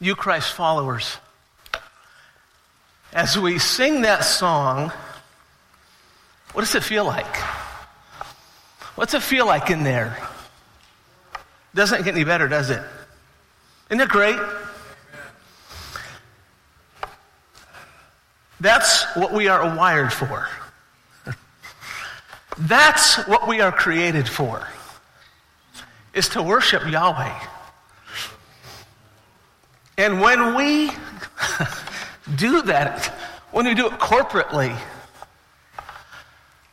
you Christ followers, as we sing that song, what does it feel like? What's it feel like in there? Doesn't get any better, does it? Isn't it great? That's what we are wired for. That's what we are created for, is to worship Yahweh. And when we do that, when we do it corporately,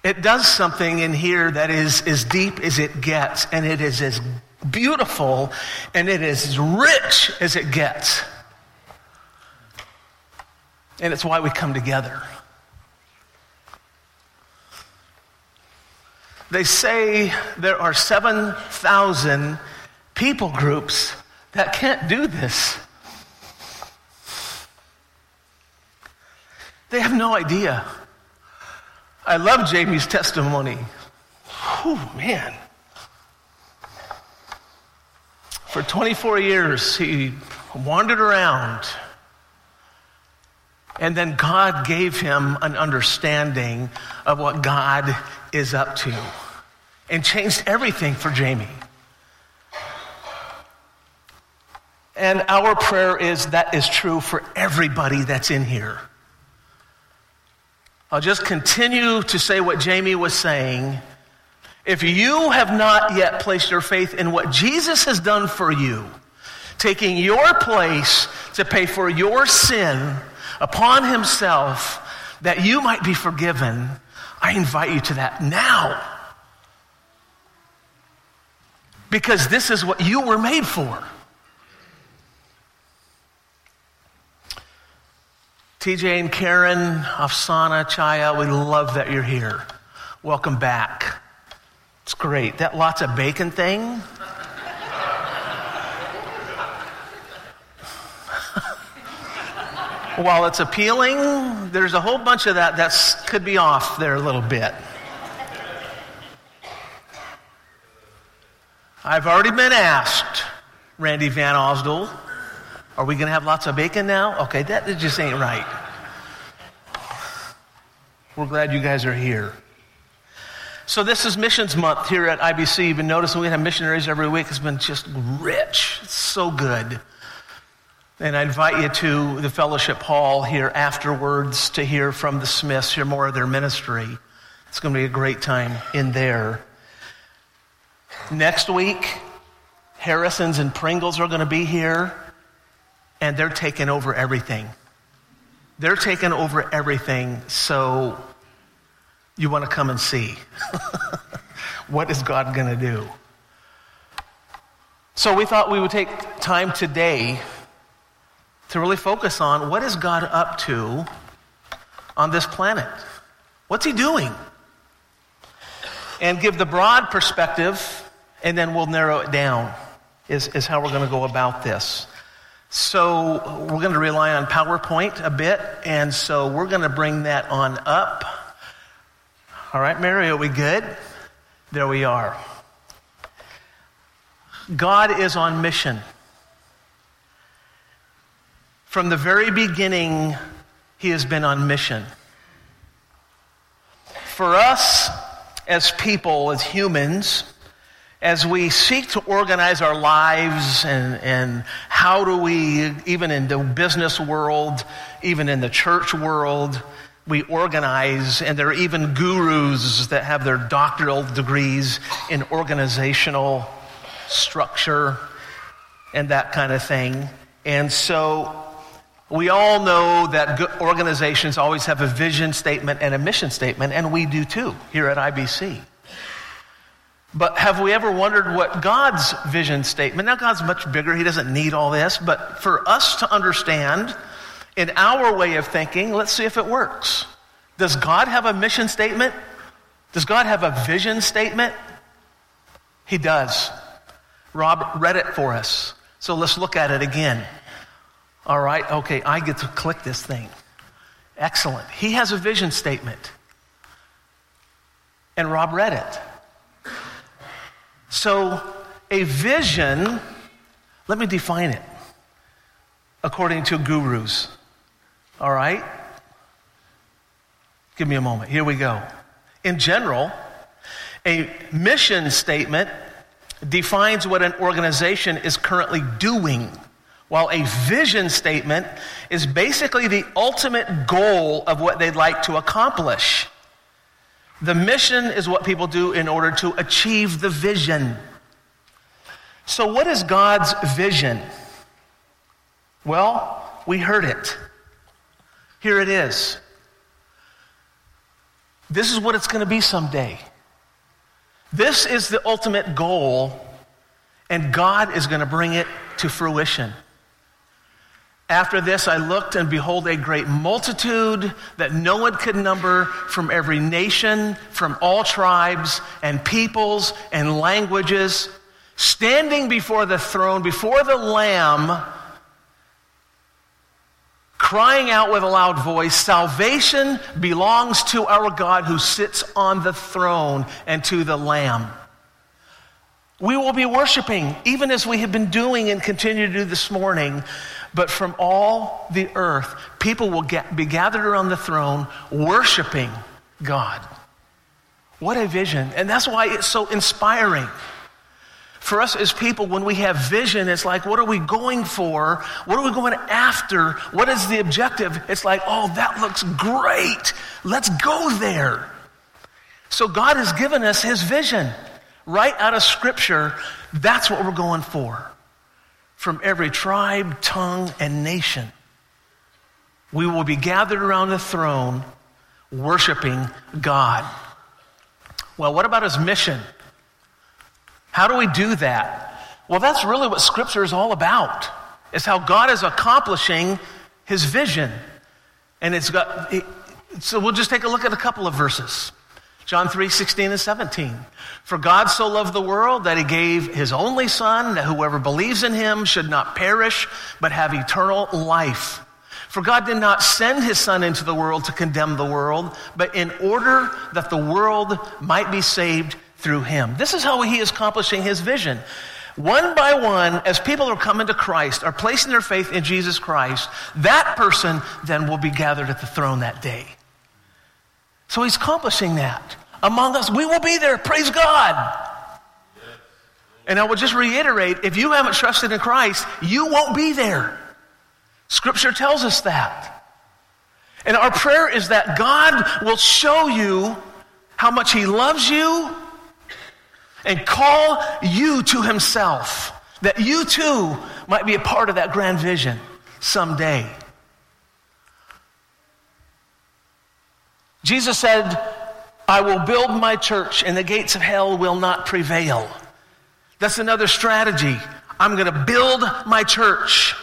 it does something in here that is as deep as it gets, and it is as beautiful and it is as rich as it gets. And it's why we come together. They say there are 7,000 people groups that can't do this. They have no idea. I love Jamie's testimony. Oh, man. For 24 years, he wandered around. And then God gave him an understanding of what God is up to and changed everything for Jamie. And our prayer is that is true for everybody that's in here. I'll just continue to say what Jamie was saying. If you have not yet placed your faith in what Jesus has done for you, taking your place to pay for your sin upon himself that you might be forgiven, I invite you to that now. Because this is what you were made for. TJ and Karen, Afsana, Chaya, we love that you're here. Welcome back. It's great. That lots of bacon thing. While it's appealing, there's a whole bunch of that that could be off there a little bit. I've already been asked, Randy Van Osdol, are we going to have lots of bacon now? Okay, that just ain't right. We're glad you guys are here. So, this is Missions Month here at IBC. You've been noticing we have missionaries every week. It's been just rich. It's so good. And I invite you to the fellowship hall here afterwards to hear from the Smiths, hear more of their ministry. It's going to be a great time in there. Next week, Harrison's and Pringles are going to be here and they're taking over everything. They're taking over everything, so you want to come and see. what is God going to do? So we thought we would take time today to really focus on what is God up to on this planet? What's he doing? And give the broad perspective, and then we'll narrow it down, is, is how we're going to go about this. So we're going to rely on PowerPoint a bit, and so we're going to bring that on up. All right, Mary, are we good? There we are. God is on mission. From the very beginning, He has been on mission. For us as people, as humans, as we seek to organize our lives and, and how do we, even in the business world, even in the church world, we organize, and there are even gurus that have their doctoral degrees in organizational structure and that kind of thing. And so we all know that organizations always have a vision statement and a mission statement, and we do too here at IBC. But have we ever wondered what God's vision statement? Now, God's much bigger. He doesn't need all this. But for us to understand, in our way of thinking, let's see if it works. Does God have a mission statement? Does God have a vision statement? He does. Rob read it for us. So let's look at it again. All right, okay, I get to click this thing. Excellent. He has a vision statement. And Rob read it. So, a vision, let me define it. according to gurus. All right? Give me a moment. Here we go. In general, a mission statement defines what an organization is currently doing, while a vision statement is basically the ultimate goal of what they'd like to accomplish. The mission is what people do in order to achieve the vision. So, what is God's vision? Well, we heard it. Here it is. This is what it's going to be someday. This is the ultimate goal, and God is going to bring it to fruition. After this, I looked, and behold, a great multitude that no one could number from every nation, from all tribes and peoples and languages, standing before the throne, before the Lamb crying out with a loud voice, Salvation belongs to our God who sits on the throne and to the Lamb. We will be worshiping, even as we have been doing and continue to do this morning. But from all the earth, people will get, be gathered around the throne worshiping God. What a vision. And that's why it's so inspiring. For us as people, when we have vision, it's like, what are we going for? What are we going after? What is the objective? It's like, oh, that looks great. Let's go there. So God has given us his vision right out of Scripture. That's what we're going for. From every tribe, tongue, and nation, we will be gathered around the throne worshiping God. Well, what about his mission? How do we do that? Well, that's really what Scripture is all about. It's how God is accomplishing His vision. And it's got, so we'll just take a look at a couple of verses. John 3, 16 and 17. For God so loved the world that he gave his only Son, that whoever believes in him should not perish, but have eternal life. For God did not send his Son into the world to condemn the world, but in order that the world might be saved through him. This is how he is accomplishing his vision. One by one, as people are coming to Christ, are placing their faith in Jesus Christ, that person then will be gathered at the throne that day. So he's accomplishing that. Among us, we will be there. Praise God. And I will just reiterate if you haven't trusted in Christ, you won't be there. Scripture tells us that. And our prayer is that God will show you how much He loves you and call you to himself, that you too might be a part of that grand vision someday. Jesus said, I will build my church and the gates of hell will not prevail. That's another strategy. I'm going to build my church.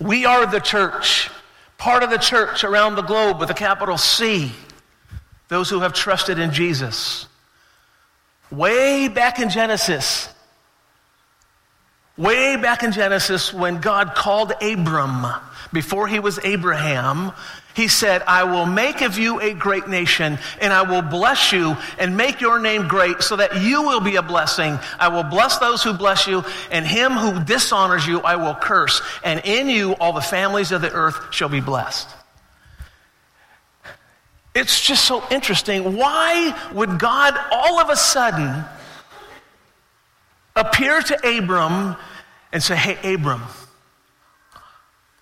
We are the church, part of the church around the globe with a capital C, those who have trusted in Jesus. Way back in Genesis, way back in Genesis, when God called Abram before he was Abraham, he said, I will make of you a great nation, and I will bless you and make your name great so that you will be a blessing. I will bless those who bless you, and him who dishonors you I will curse. And in you all the families of the earth shall be blessed. It's just so interesting. Why would God all of a sudden appear to Abram and say, Hey, Abram,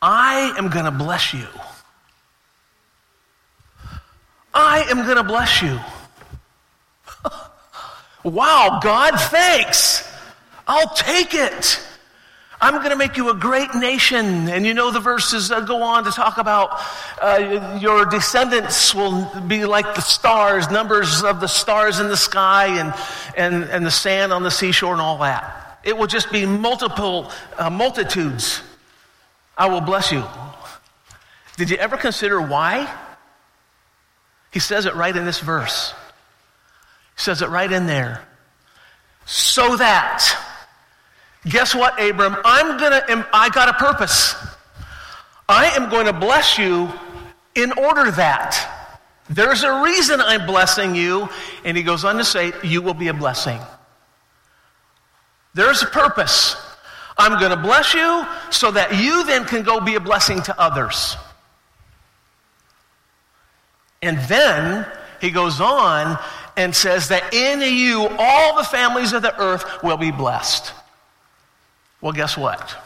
I am going to bless you. I am going to bless you. wow, God, thanks. I'll take it. I'm going to make you a great nation. And you know, the verses uh, go on to talk about uh, your descendants will be like the stars, numbers of the stars in the sky and, and, and the sand on the seashore and all that. It will just be multiple uh, multitudes. I will bless you. Did you ever consider why? He says it right in this verse. He says it right in there. So that Guess what, Abram? I'm gonna, I got a purpose. I am going to bless you in order that. There's a reason I'm blessing you. And he goes on to say, You will be a blessing. There's a purpose. I'm going to bless you so that you then can go be a blessing to others. And then he goes on and says that in you all the families of the earth will be blessed. Well, guess what?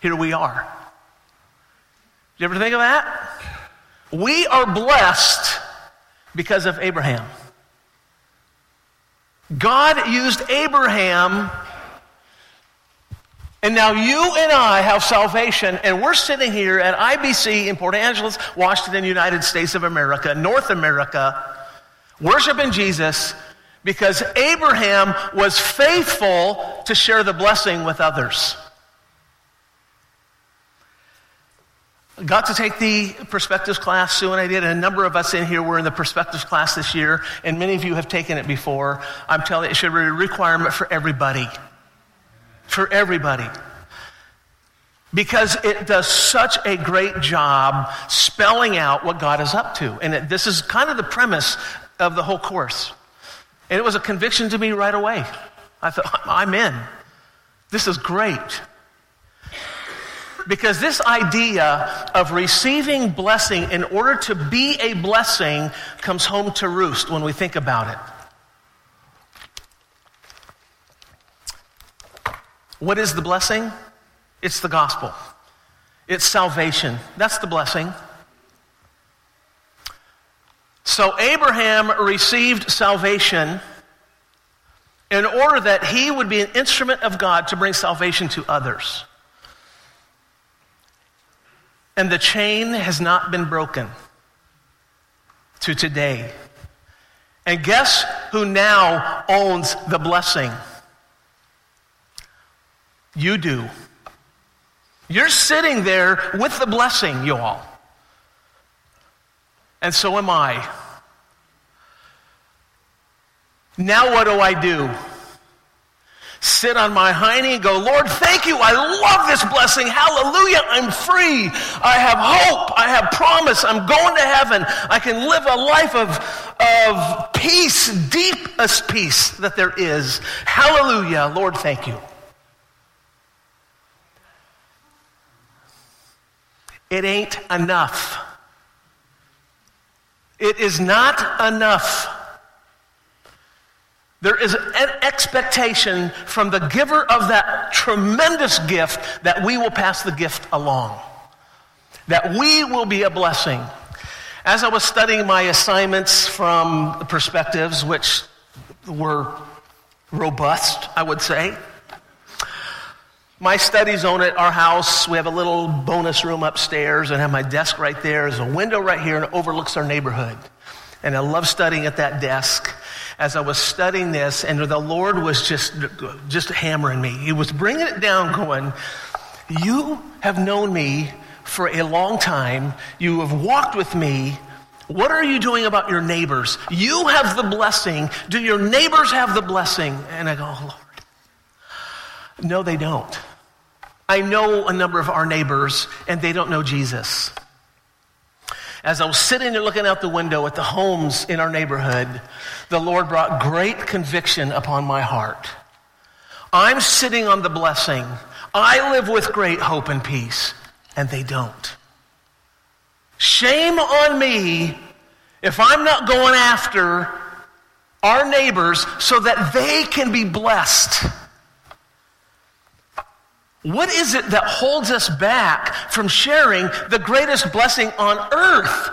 Here we are. Did you ever think of that? We are blessed because of Abraham. God used Abraham and now you and I have salvation, and we're sitting here at IBC in Port Angeles, Washington, United States of America, North America, worshiping Jesus because Abraham was faithful to share the blessing with others. Got to take the perspectives class, Sue and I did, and a number of us in here were in the perspectives class this year, and many of you have taken it before. I'm telling you, it should be a requirement for everybody for everybody. Because it does such a great job spelling out what God is up to. And it, this is kind of the premise of the whole course. And it was a conviction to me right away. I thought, I'm in. This is great. Because this idea of receiving blessing in order to be a blessing comes home to roost when we think about it. What is the blessing? It's the gospel. It's salvation. That's the blessing. So Abraham received salvation in order that he would be an instrument of God to bring salvation to others. And the chain has not been broken to today. And guess who now owns the blessing? You do. You're sitting there with the blessing, you all. And so am I. Now, what do I do? Sit on my hiney and go, Lord, thank you. I love this blessing. Hallelujah. I'm free. I have hope. I have promise. I'm going to heaven. I can live a life of, of peace, deepest peace that there is. Hallelujah. Lord, thank you. It ain't enough. It is not enough. There is an expectation from the giver of that tremendous gift that we will pass the gift along, that we will be a blessing. As I was studying my assignments from perspectives, which were robust, I would say, my study zone at our house, we have a little bonus room upstairs and have my desk right there. There's a window right here and it overlooks our neighborhood. And I love studying at that desk. As I was studying this, and the Lord was just, just hammering me. He was bringing it down, going, You have known me for a long time. You have walked with me. What are you doing about your neighbors? You have the blessing. Do your neighbors have the blessing? And I go, oh, Lord. No, they don't. I know a number of our neighbors, and they don't know Jesus. As I was sitting there looking out the window at the homes in our neighborhood, the Lord brought great conviction upon my heart. I'm sitting on the blessing. I live with great hope and peace, and they don't. Shame on me if I'm not going after our neighbors so that they can be blessed. What is it that holds us back from sharing the greatest blessing on earth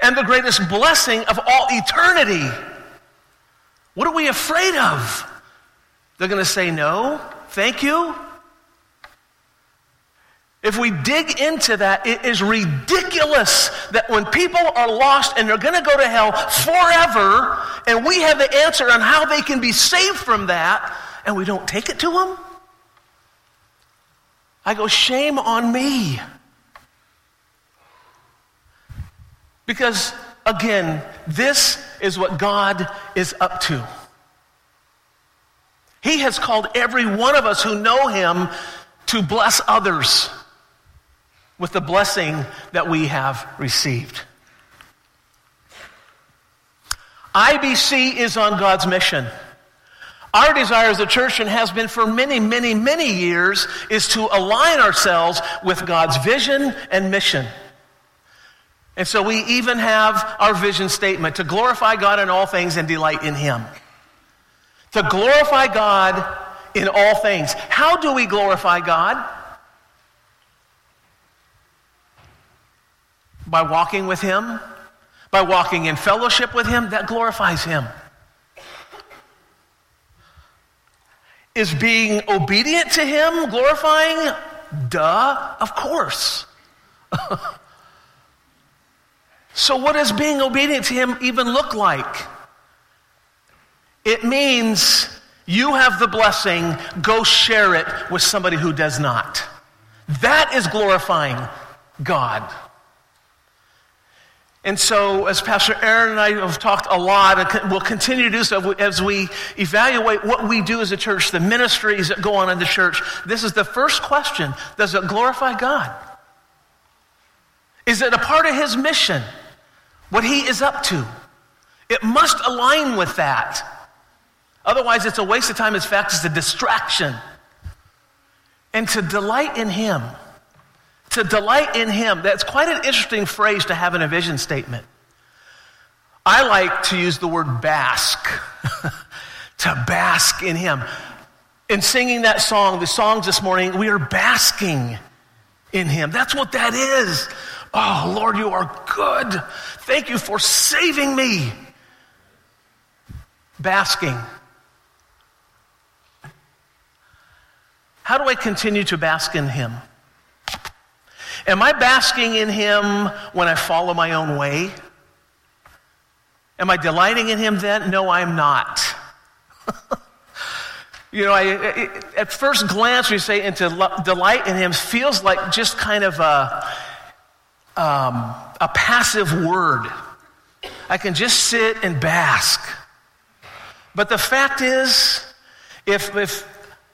and the greatest blessing of all eternity? What are we afraid of? They're going to say no, thank you. If we dig into that, it is ridiculous that when people are lost and they're going to go to hell forever, and we have the answer on how they can be saved from that, and we don't take it to them. I go, shame on me. Because, again, this is what God is up to. He has called every one of us who know Him to bless others with the blessing that we have received. IBC is on God's mission. Our desire as a church, and has been for many, many, many years, is to align ourselves with God's vision and mission. And so we even have our vision statement to glorify God in all things and delight in Him. To glorify God in all things. How do we glorify God? By walking with Him, by walking in fellowship with Him, that glorifies Him. Is being obedient to Him glorifying? Duh, of course. so, what does being obedient to Him even look like? It means you have the blessing, go share it with somebody who does not. That is glorifying God. And so, as Pastor Aaron and I have talked a lot, and we'll continue to do so as we evaluate what we do as a church, the ministries that go on in the church, this is the first question Does it glorify God? Is it a part of His mission? What He is up to? It must align with that. Otherwise, it's a waste of time. In fact, it's a distraction. And to delight in Him to delight in Him. That's quite an interesting phrase to have in a vision statement. I like to use the word bask, to bask in Him. In singing that song, the songs this morning, we are basking in Him. That's what that is. Oh, Lord, you are good. Thank you for saving me. Basking. How do I continue to bask in Him? Am I basking in Him when I follow my own way? Am I delighting in Him then? No, I'm not. you know, I, at first glance, we say into delight in Him feels like just kind of a, um, a passive word. I can just sit and bask. But the fact is, if, if,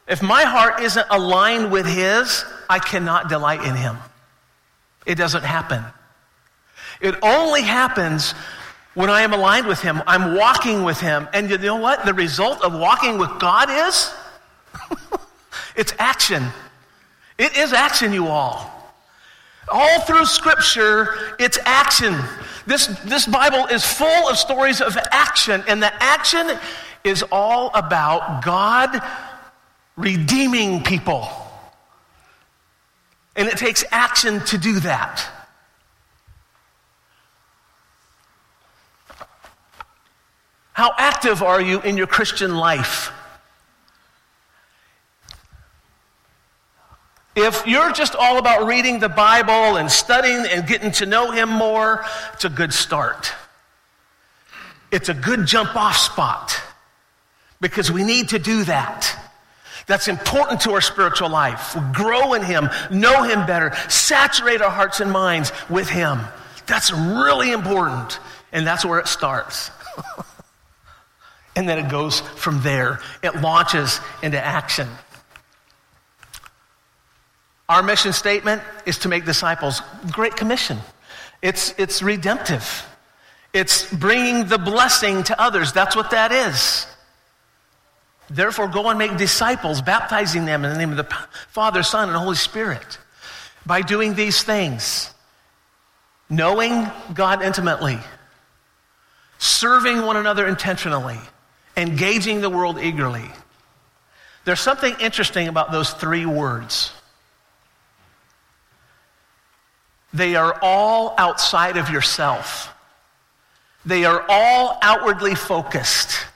if my heart isn't aligned with His, I cannot delight in Him. It doesn't happen. It only happens when I am aligned with Him. I'm walking with Him. And you know what? The result of walking with God is? it's action. It is action, you all. All through Scripture, it's action. This, this Bible is full of stories of action, and the action is all about God redeeming people. And it takes action to do that. How active are you in your Christian life? If you're just all about reading the Bible and studying and getting to know Him more, it's a good start. It's a good jump off spot because we need to do that. That's important to our spiritual life. We grow in Him, know Him better, saturate our hearts and minds with Him. That's really important. And that's where it starts. and then it goes from there, it launches into action. Our mission statement is to make disciples. Great commission. It's, it's redemptive. It's bringing the blessing to others. That's what that is. Therefore, go and make disciples, baptizing them in the name of the Father, Son, and Holy Spirit. By doing these things, knowing God intimately, serving one another intentionally, engaging the world eagerly. There's something interesting about those three words. They are all outside of yourself. They are all outwardly focused.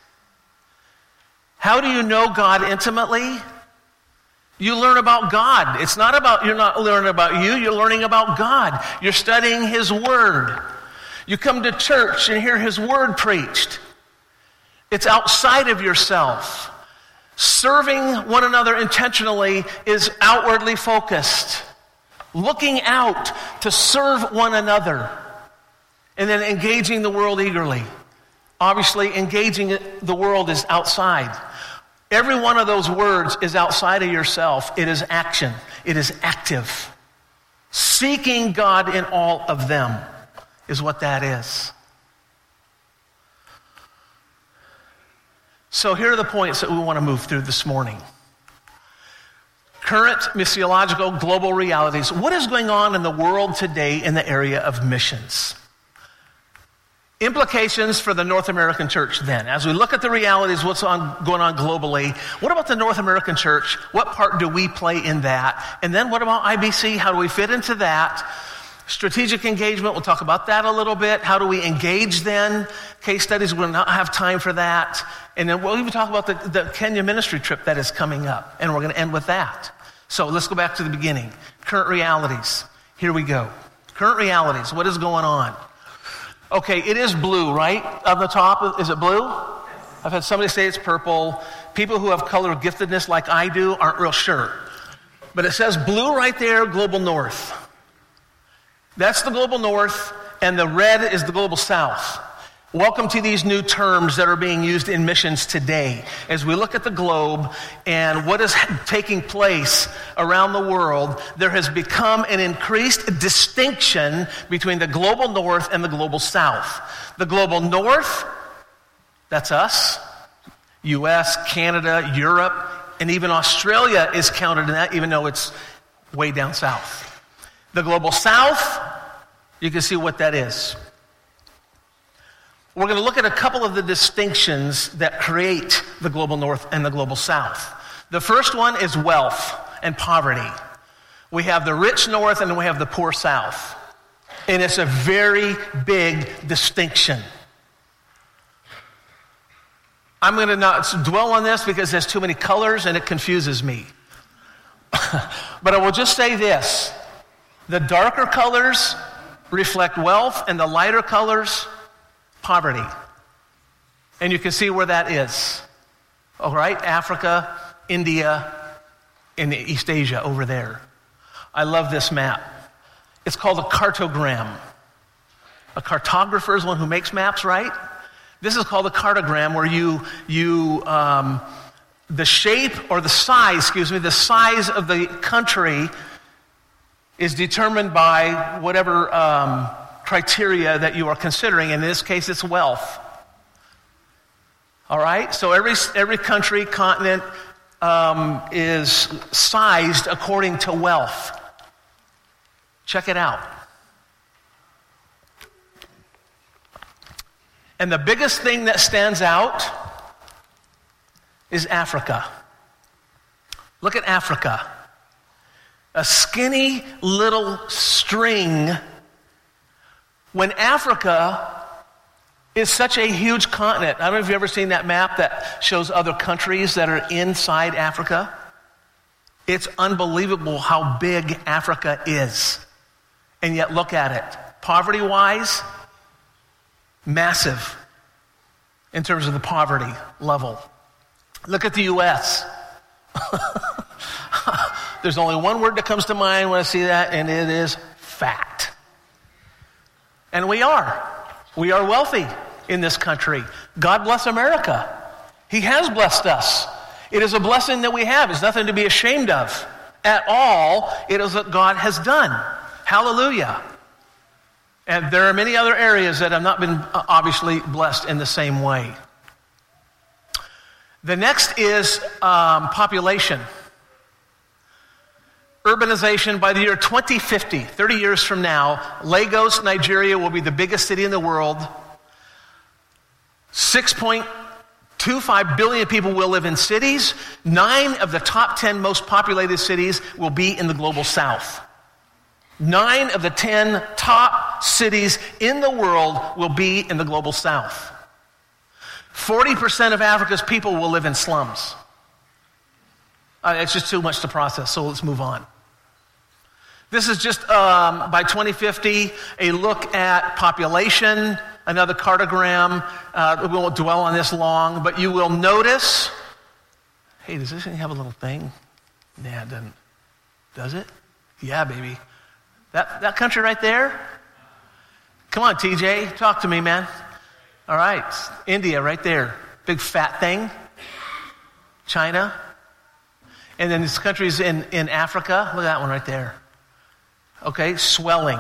How do you know God intimately? You learn about God. It's not about, you're not learning about you, you're learning about God. You're studying His Word. You come to church and hear His Word preached. It's outside of yourself. Serving one another intentionally is outwardly focused. Looking out to serve one another. And then engaging the world eagerly. Obviously, engaging the world is outside. Every one of those words is outside of yourself. It is action, it is active. Seeking God in all of them is what that is. So here are the points that we want to move through this morning. Current missiological global realities. What is going on in the world today in the area of missions? Implications for the North American church then. As we look at the realities, what's on, going on globally, what about the North American church? What part do we play in that? And then what about IBC? How do we fit into that? Strategic engagement, we'll talk about that a little bit. How do we engage then? Case studies, we'll not have time for that. And then we'll even talk about the, the Kenya ministry trip that is coming up. And we're going to end with that. So let's go back to the beginning. Current realities. Here we go. Current realities. What is going on? Okay, it is blue, right? On the top, is it blue? I've had somebody say it's purple. People who have color giftedness like I do aren't real sure. But it says blue right there, global north. That's the global north, and the red is the global south. Welcome to these new terms that are being used in missions today. As we look at the globe and what is taking place around the world, there has become an increased distinction between the global north and the global south. The global north, that's us, US, Canada, Europe, and even Australia is counted in that, even though it's way down south. The global south, you can see what that is. We're going to look at a couple of the distinctions that create the global north and the global south. The first one is wealth and poverty. We have the rich north and we have the poor south. And it's a very big distinction. I'm going to not dwell on this because there's too many colors and it confuses me. but I will just say this the darker colors reflect wealth, and the lighter colors poverty. And you can see where that is. All right? Africa, India, and East Asia over there. I love this map. It's called a cartogram. A cartographer is one who makes maps, right? This is called a cartogram where you, you um, the shape or the size, excuse me, the size of the country is determined by whatever um, criteria that you are considering. In this case, it's wealth. All right? So every, every country, continent um, is sized according to wealth. Check it out. And the biggest thing that stands out is Africa. Look at Africa. A skinny little string when Africa is such a huge continent, I don't know if you've ever seen that map that shows other countries that are inside Africa. It's unbelievable how big Africa is. And yet, look at it. Poverty wise, massive in terms of the poverty level. Look at the U.S. There's only one word that comes to mind when I see that, and it is fat. And we are. We are wealthy in this country. God bless America. He has blessed us. It is a blessing that we have. It's nothing to be ashamed of at all. It is what God has done. Hallelujah. And there are many other areas that have not been uh, obviously blessed in the same way. The next is um, population urbanization by the year 2050, 30 years from now, Lagos, Nigeria will be the biggest city in the world. 6.25 billion people will live in cities. Nine of the top 10 most populated cities will be in the global south. Nine of the 10 top cities in the world will be in the global south. 40% of Africa's people will live in slums. Uh, it's just too much to process, so let's move on. This is just um, by 2050 a look at population, another cartogram. Uh, we won't dwell on this long, but you will notice. Hey, does this thing have a little thing? Nah, it doesn't. Does it? Yeah, baby. That, that country right there? Come on, TJ, talk to me, man. All right, India right there. Big fat thing. China. And then these countries in, in Africa. Look at that one right there. Okay, swelling,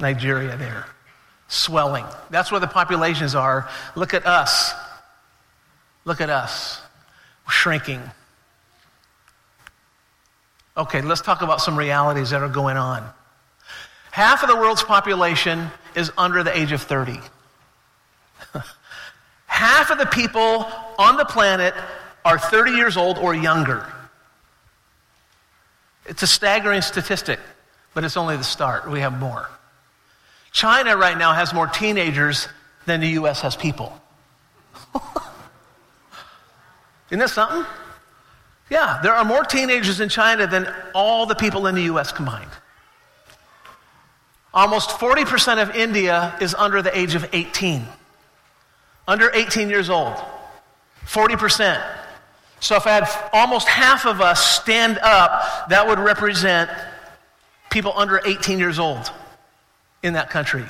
Nigeria there. Swelling. That's where the populations are. Look at us. Look at us, We're shrinking. Okay, let's talk about some realities that are going on. Half of the world's population is under the age of 30. Half of the people on the planet are 30 years old or younger. It's a staggering statistic, but it's only the start. We have more. China right now has more teenagers than the U.S. has people. Isn't that something? Yeah, there are more teenagers in China than all the people in the U.S. combined. Almost 40% of India is under the age of 18. Under 18 years old. 40%. So if I had almost half of us stand up, that would represent people under 18 years old in that country.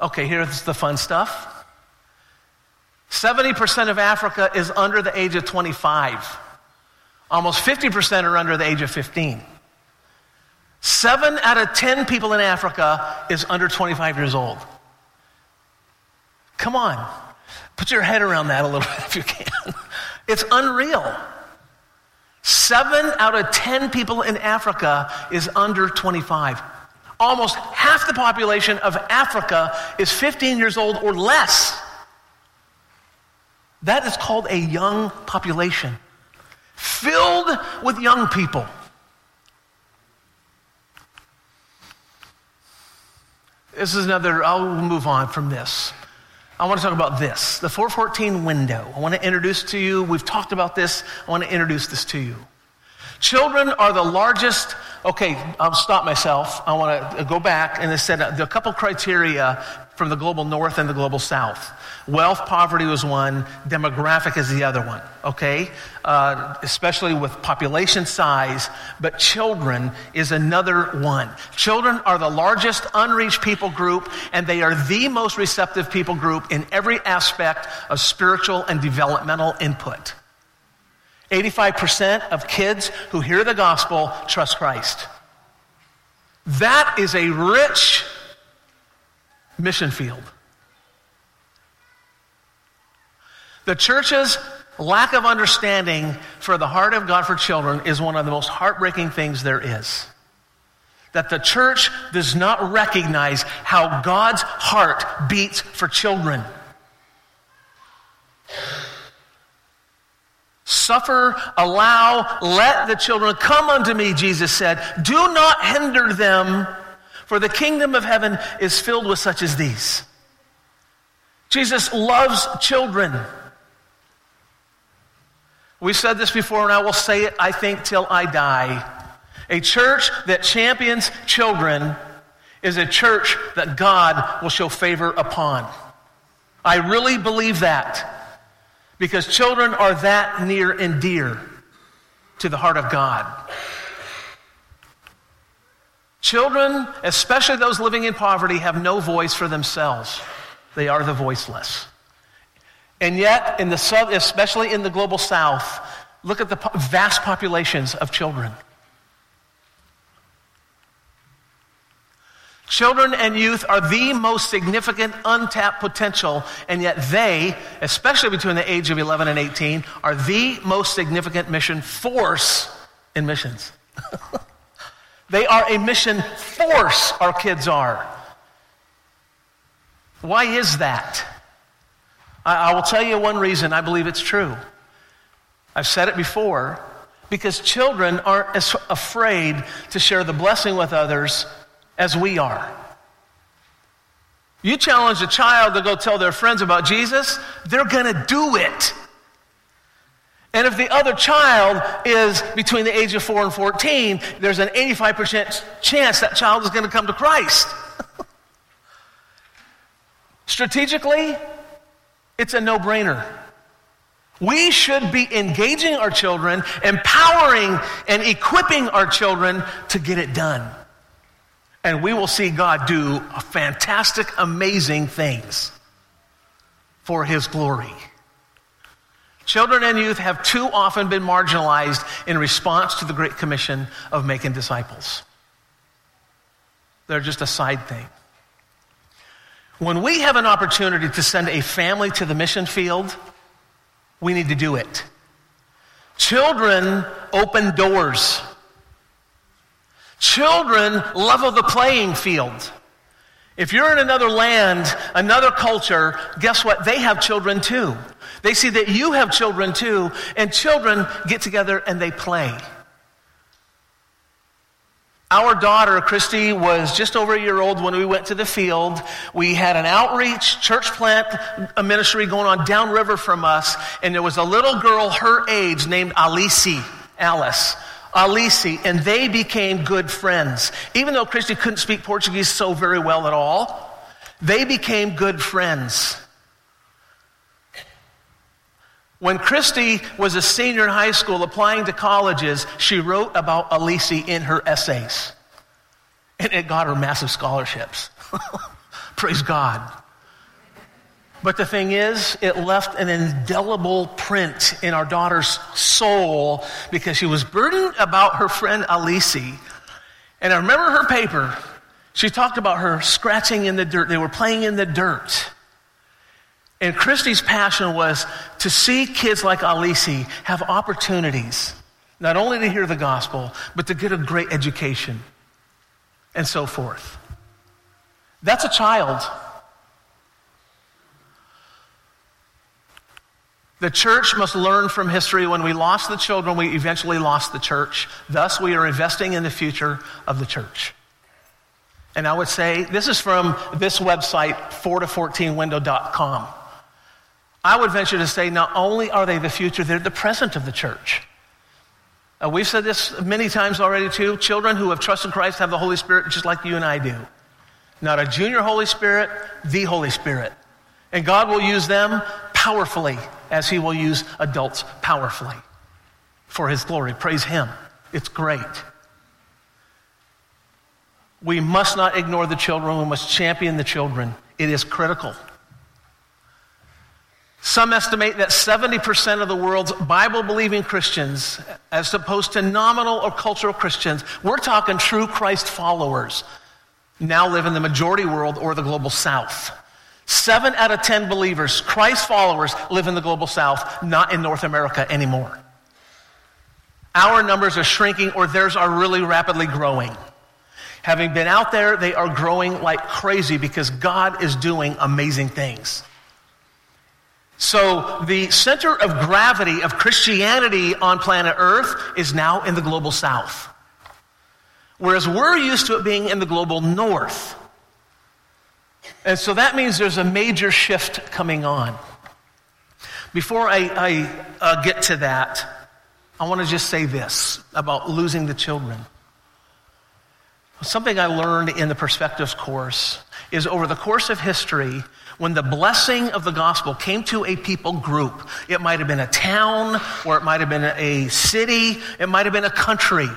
Okay, here's the fun stuff. 70% of Africa is under the age of 25. Almost 50% are under the age of 15. Seven out of 10 people in Africa is under 25 years old. Come on. Put your head around that a little bit if you can. It's unreal. Seven out of 10 people in Africa is under 25. Almost half the population of Africa is 15 years old or less. That is called a young population, filled with young people. This is another, I'll move on from this. I want to talk about this the 414 window. I want to introduce to you, we've talked about this, I want to introduce this to you. Children are the largest. Okay, I'll stop myself. I want to go back and it said a couple criteria from the global north and the global south. Wealth, poverty was one, demographic is the other one, okay? Uh, especially with population size, but children is another one. Children are the largest unreached people group, and they are the most receptive people group in every aspect of spiritual and developmental input. 85% of kids who hear the gospel trust Christ. That is a rich mission field. The church's lack of understanding for the heart of God for children is one of the most heartbreaking things there is. That the church does not recognize how God's heart beats for children. Suffer, allow, let the children come unto me, Jesus said. Do not hinder them, for the kingdom of heaven is filled with such as these. Jesus loves children. We said this before, and I will say it, I think, till I die. A church that champions children is a church that God will show favor upon. I really believe that because children are that near and dear to the heart of God. Children, especially those living in poverty, have no voice for themselves. They are the voiceless. And yet, in the, especially in the global south, look at the vast populations of children. Children and youth are the most significant untapped potential, and yet they, especially between the age of 11 and 18, are the most significant mission force in missions. they are a mission force, our kids are. Why is that? I, I will tell you one reason I believe it's true. I've said it before because children aren't afraid to share the blessing with others as we are. You challenge a child to go tell their friends about Jesus, they're going to do it. And if the other child is between the age of 4 and 14, there's an 85% chance that child is going to come to Christ. Strategically, it's a no brainer. We should be engaging our children, empowering and equipping our children to get it done. And we will see God do fantastic, amazing things for His glory. Children and youth have too often been marginalized in response to the Great Commission of making disciples. They're just a side thing. When we have an opportunity to send a family to the mission field, we need to do it. Children open doors. Children level the playing field. If you're in another land, another culture, guess what? They have children too. They see that you have children too, and children get together and they play. Our daughter, Christy, was just over a year old when we went to the field. We had an outreach church plant a ministry going on downriver from us, and there was a little girl her age named Alice, Alice. Alice, and they became good friends. Even though Christy couldn't speak Portuguese so very well at all, they became good friends. When Christy was a senior in high school applying to colleges, she wrote about Alice in her essays. And it got her massive scholarships. Praise God. But the thing is, it left an indelible print in our daughter's soul because she was burdened about her friend Alice. And I remember her paper. She talked about her scratching in the dirt. They were playing in the dirt. And Christy's passion was to see kids like Alice have opportunities, not only to hear the gospel, but to get a great education and so forth. That's a child. The church must learn from history. When we lost the children, we eventually lost the church. Thus, we are investing in the future of the church. And I would say this is from this website, 4to14window.com. I would venture to say not only are they the future, they're the present of the church. Uh, we've said this many times already too. Children who have trusted Christ have the Holy Spirit just like you and I do. Not a junior Holy Spirit, the Holy Spirit. And God will use them powerfully as He will use adults powerfully for His glory. Praise Him. It's great. We must not ignore the children. We must champion the children. It is critical. Some estimate that 70% of the world's Bible believing Christians, as opposed to nominal or cultural Christians, we're talking true Christ followers, now live in the majority world or the global south. Seven out of 10 believers, Christ followers, live in the global south, not in North America anymore. Our numbers are shrinking or theirs are really rapidly growing. Having been out there, they are growing like crazy because God is doing amazing things. So the center of gravity of Christianity on planet Earth is now in the global south. Whereas we're used to it being in the global north. And so that means there's a major shift coming on. Before I, I uh, get to that, I want to just say this about losing the children. Something I learned in the perspectives course is over the course of history, when the blessing of the gospel came to a people group, it might have been a town, or it might have been a city, it might have been a country,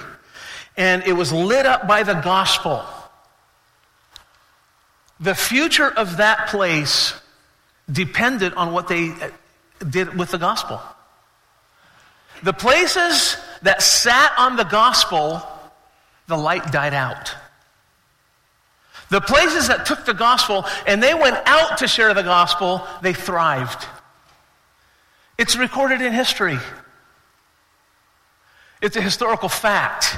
and it was lit up by the gospel. The future of that place depended on what they did with the gospel. The places that sat on the gospel, the light died out. The places that took the gospel and they went out to share the gospel, they thrived. It's recorded in history. It's a historical fact.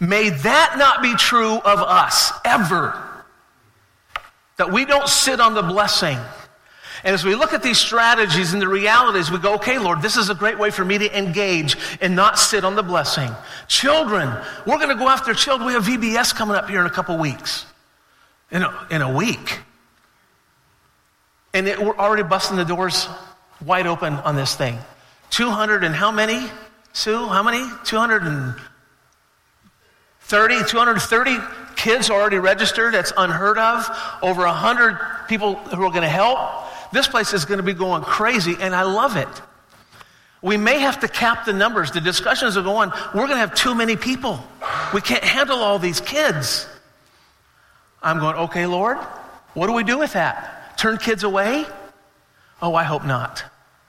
May that not be true of us ever. That we don't sit on the blessing and as we look at these strategies and the realities, we go, okay, Lord, this is a great way for me to engage and not sit on the blessing. Children, we're going to go after children. We have VBS coming up here in a couple weeks. In a, in a week. And it, we're already busting the doors wide open on this thing. 200 and how many, Sue? How many? 230, 230 kids already registered. That's unheard of. Over 100 people who are going to help. This place is going to be going crazy, and I love it. We may have to cap the numbers. The discussions are going, we're going to have too many people. We can't handle all these kids. I'm going, okay, Lord, what do we do with that? Turn kids away? Oh, I hope not.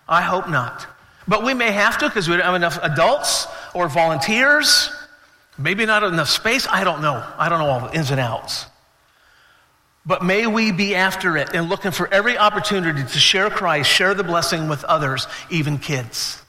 I hope not. But we may have to because we don't have enough adults or volunteers. Maybe not enough space. I don't know. I don't know all the ins and outs. But may we be after it and looking for every opportunity to share Christ, share the blessing with others, even kids.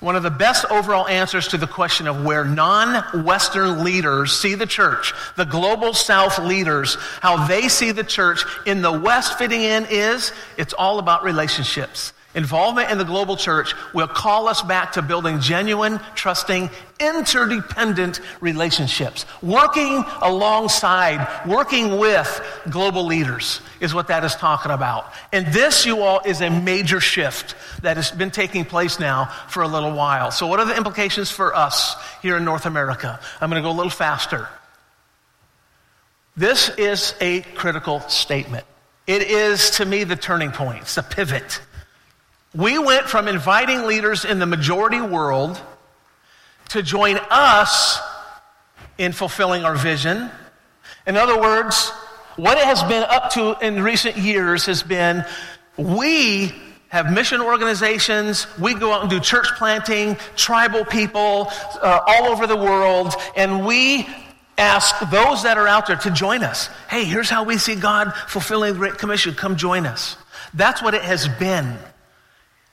One of the best overall answers to the question of where non Western leaders see the church, the global South leaders, how they see the church in the West fitting in is it's all about relationships. Involvement in the global church will call us back to building genuine, trusting, interdependent relationships. Working alongside, working with global leaders is what that is talking about. And this, you all, is a major shift that has been taking place now for a little while. So, what are the implications for us here in North America? I'm going to go a little faster. This is a critical statement. It is, to me, the turning point, it's the pivot. We went from inviting leaders in the majority world to join us in fulfilling our vision. In other words, what it has been up to in recent years has been we have mission organizations, we go out and do church planting, tribal people uh, all over the world, and we ask those that are out there to join us. Hey, here's how we see God fulfilling the Great Commission. Come join us. That's what it has been.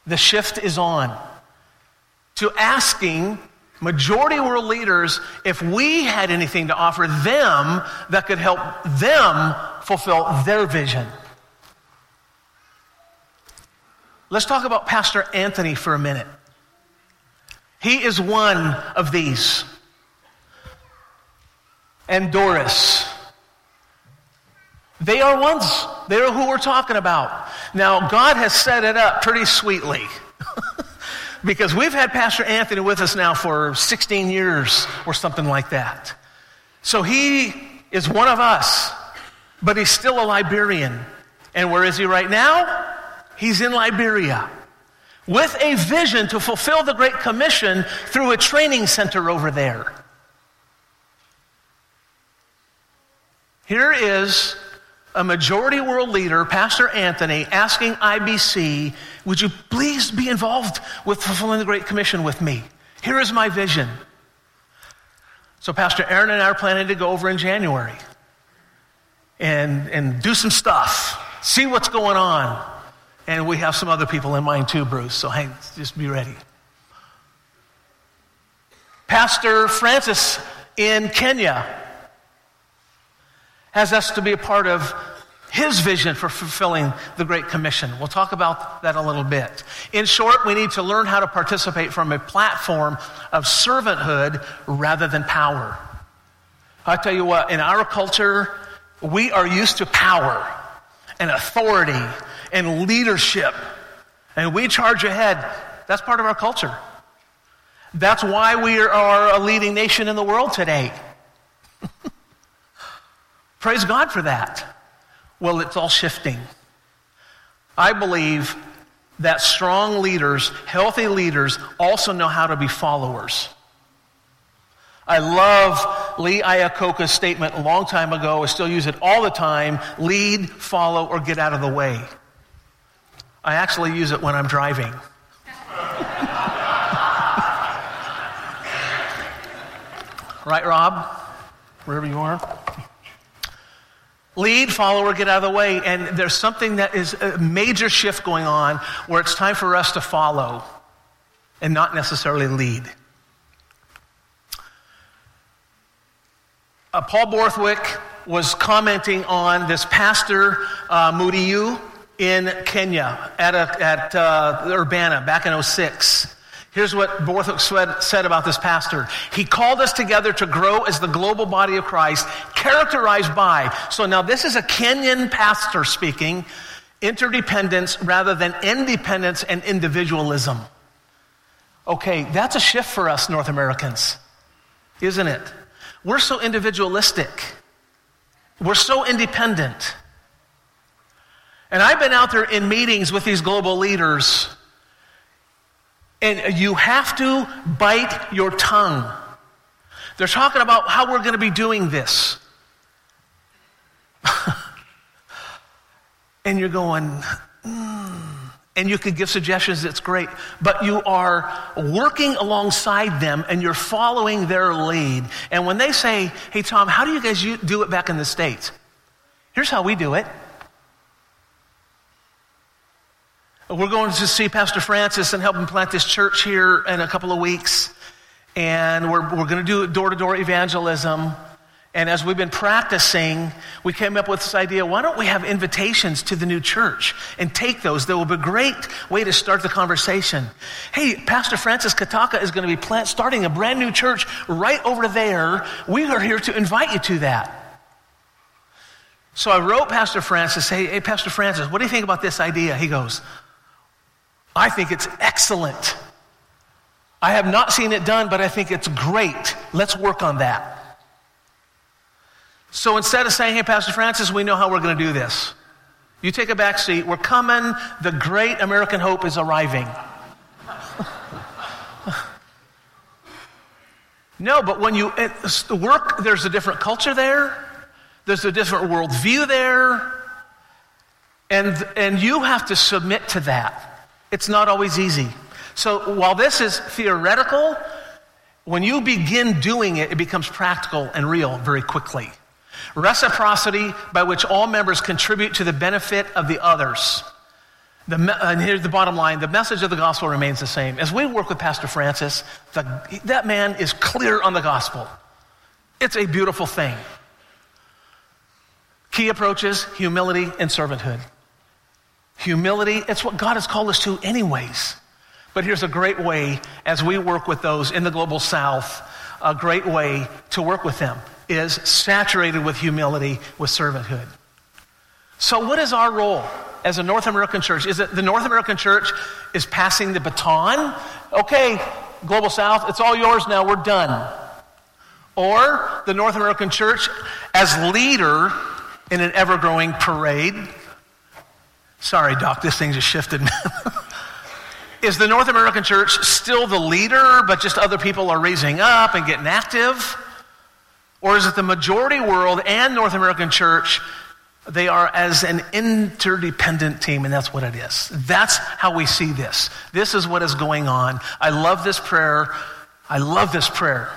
The shift is on to asking majority world leaders if we had anything to offer them that could help them fulfill their vision. Let's talk about Pastor Anthony for a minute. He is one of these. And Doris. They are ones. They are who we're talking about. Now, God has set it up pretty sweetly. because we've had Pastor Anthony with us now for 16 years or something like that. So he is one of us, but he's still a Liberian. And where is he right now? He's in Liberia with a vision to fulfill the Great Commission through a training center over there. Here is a majority world leader, Pastor Anthony, asking IBC, Would you please be involved with fulfilling the Great Commission with me? Here is my vision. So, Pastor Aaron and I are planning to go over in January and, and do some stuff, see what's going on. And we have some other people in mind too, Bruce. So, hey, just be ready. Pastor Francis in Kenya has us to be a part of his vision for fulfilling the Great Commission. We'll talk about that a little bit. In short, we need to learn how to participate from a platform of servanthood rather than power. I tell you what, in our culture, we are used to power and authority and leadership, and we charge ahead. That's part of our culture. That's why we are a leading nation in the world today. Praise God for that. Well, it's all shifting. I believe that strong leaders, healthy leaders, also know how to be followers. I love Lee Iacocca's statement a long time ago. I still use it all the time lead, follow, or get out of the way. I actually use it when I'm driving. right, Rob? Wherever you are. Lead, follower, get out of the way. And there's something that is a major shift going on where it's time for us to follow and not necessarily lead. Uh, Paul Borthwick was commenting on this pastor, uh, Muriu, in Kenya at, a, at uh, Urbana back in 06. Here's what Borthwick said about this pastor. He called us together to grow as the global body of Christ, characterized by. So now this is a Kenyan pastor speaking, interdependence rather than independence and individualism. Okay, that's a shift for us North Americans, isn't it? We're so individualistic. We're so independent. And I've been out there in meetings with these global leaders and you have to bite your tongue. They're talking about how we're going to be doing this. and you're going, mm. and you could give suggestions, it's great, but you are working alongside them and you're following their lead. And when they say, hey, Tom, how do you guys do it back in the States? Here's how we do it. We're going to see Pastor Francis and help him plant this church here in a couple of weeks. And we're, we're going to do door to door evangelism. And as we've been practicing, we came up with this idea why don't we have invitations to the new church and take those? That will be a great way to start the conversation. Hey, Pastor Francis Kataka is going to be plant, starting a brand new church right over there. We are here to invite you to that. So I wrote Pastor Francis, hey, hey, Pastor Francis, what do you think about this idea? He goes, I think it's excellent. I have not seen it done, but I think it's great. Let's work on that. So instead of saying, hey, Pastor Francis, we know how we're going to do this, you take a back seat. We're coming. The great American hope is arriving. no, but when you work, there's a different culture there, there's a different worldview there, and, and you have to submit to that. It's not always easy. So while this is theoretical, when you begin doing it, it becomes practical and real very quickly. Reciprocity by which all members contribute to the benefit of the others. The, uh, and here's the bottom line the message of the gospel remains the same. As we work with Pastor Francis, the, that man is clear on the gospel. It's a beautiful thing. Key approaches humility and servanthood. Humility, it's what God has called us to, anyways. But here's a great way as we work with those in the global south, a great way to work with them is saturated with humility, with servanthood. So, what is our role as a North American church? Is it the North American church is passing the baton? Okay, Global South, it's all yours now, we're done. Or the North American church as leader in an ever growing parade. Sorry, Doc, this thing just shifted. is the North American church still the leader, but just other people are raising up and getting active? Or is it the majority world and North American church? They are as an interdependent team, and that's what it is. That's how we see this. This is what is going on. I love this prayer. I love this prayer.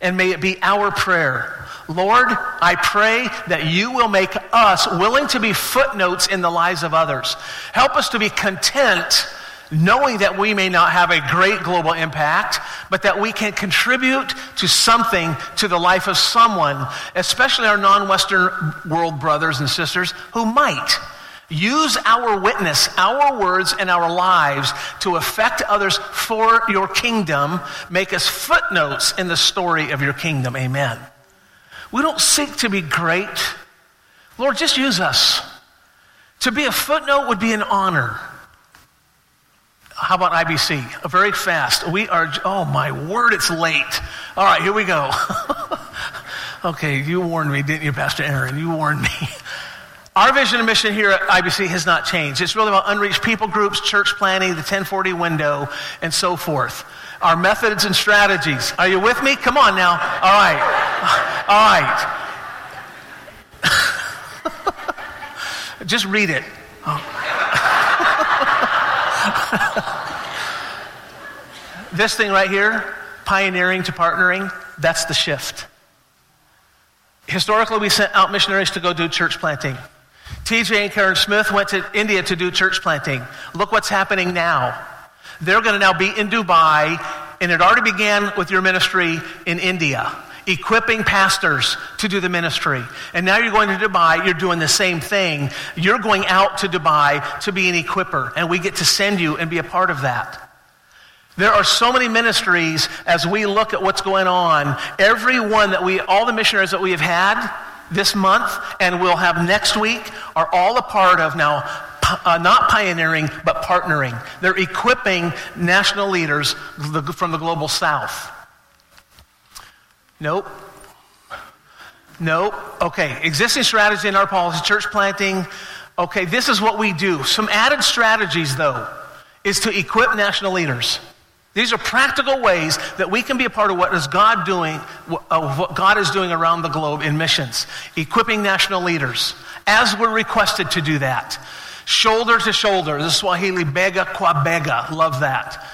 And may it be our prayer. Lord, I pray that you will make us willing to be footnotes in the lives of others. Help us to be content knowing that we may not have a great global impact, but that we can contribute to something to the life of someone, especially our non Western world brothers and sisters who might. Use our witness, our words, and our lives to affect others for your kingdom. Make us footnotes in the story of your kingdom. Amen. We don't seek to be great. Lord, just use us. To be a footnote would be an honor. How about IBC? Very fast. We are, oh my word, it's late. All right, here we go. okay, you warned me, didn't you, Pastor Aaron? You warned me. Our vision and mission here at IBC has not changed. It's really about unreached people groups, church planting, the 1040 window, and so forth. Our methods and strategies. Are you with me? Come on now. All right. All right. Just read it. this thing right here, pioneering to partnering, that's the shift. Historically, we sent out missionaries to go do church planting. TJ and Karen Smith went to India to do church planting. Look what's happening now. They're going to now be in Dubai, and it already began with your ministry in India equipping pastors to do the ministry. And now you're going to Dubai, you're doing the same thing. You're going out to Dubai to be an equiper, and we get to send you and be a part of that. There are so many ministries as we look at what's going on. Every one that we, all the missionaries that we have had this month and we'll have next week are all a part of now uh, not pioneering, but partnering. They're equipping national leaders from the global south. Nope. Nope. Okay. Existing strategy in our policy, church planting. Okay, this is what we do. Some added strategies, though, is to equip national leaders. These are practical ways that we can be a part of what is God doing, of uh, what God is doing around the globe in missions, equipping national leaders, as we're requested to do that. Shoulder to shoulder. Is Swahili bega kwa bega. Love that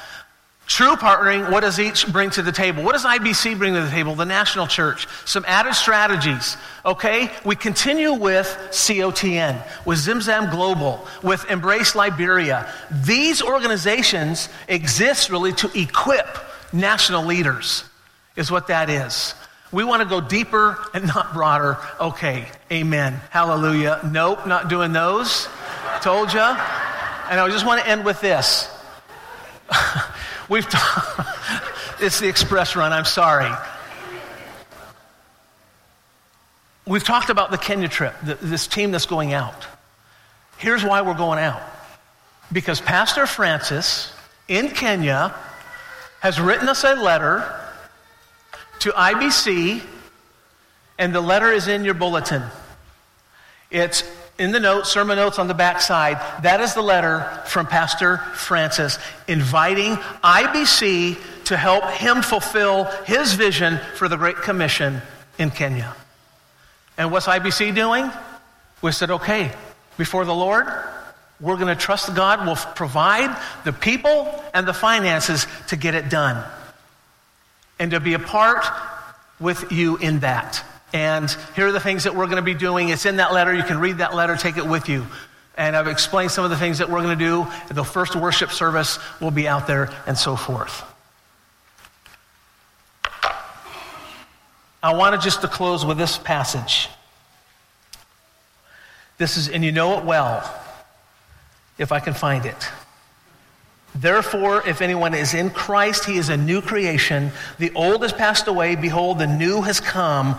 True partnering, what does each bring to the table? What does IBC bring to the table? The national church. Some added strategies. Okay? We continue with COTN, with Zimzam Global, with Embrace Liberia. These organizations exist really to equip national leaders, is what that is. We want to go deeper and not broader. Okay, amen. Hallelujah. Nope, not doing those. Told you. And I just want to end with this. We've t- it's the express run, I'm sorry. We've talked about the Kenya trip, this team that's going out. Here's why we're going out. Because Pastor Francis in Kenya has written us a letter to IBC, and the letter is in your bulletin. It's in the notes, sermon notes on the back side, that is the letter from Pastor Francis inviting IBC to help him fulfill his vision for the Great Commission in Kenya. And what's IBC doing? We said, okay, before the Lord, we're going to trust God will provide the people and the finances to get it done and to be a part with you in that. And here are the things that we're going to be doing. It's in that letter. You can read that letter, take it with you. And I've explained some of the things that we're going to do. The first worship service will be out there and so forth. I wanted just to close with this passage. This is, and you know it well, if I can find it. Therefore, if anyone is in Christ, he is a new creation. The old has passed away. Behold, the new has come.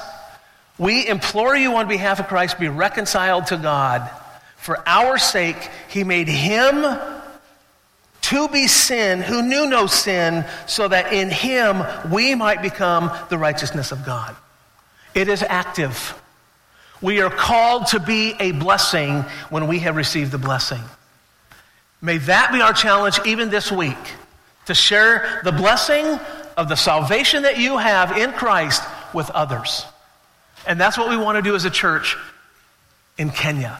We implore you on behalf of Christ, be reconciled to God. For our sake, he made him to be sin who knew no sin, so that in him we might become the righteousness of God. It is active. We are called to be a blessing when we have received the blessing. May that be our challenge even this week to share the blessing of the salvation that you have in Christ with others. And that's what we want to do as a church in Kenya.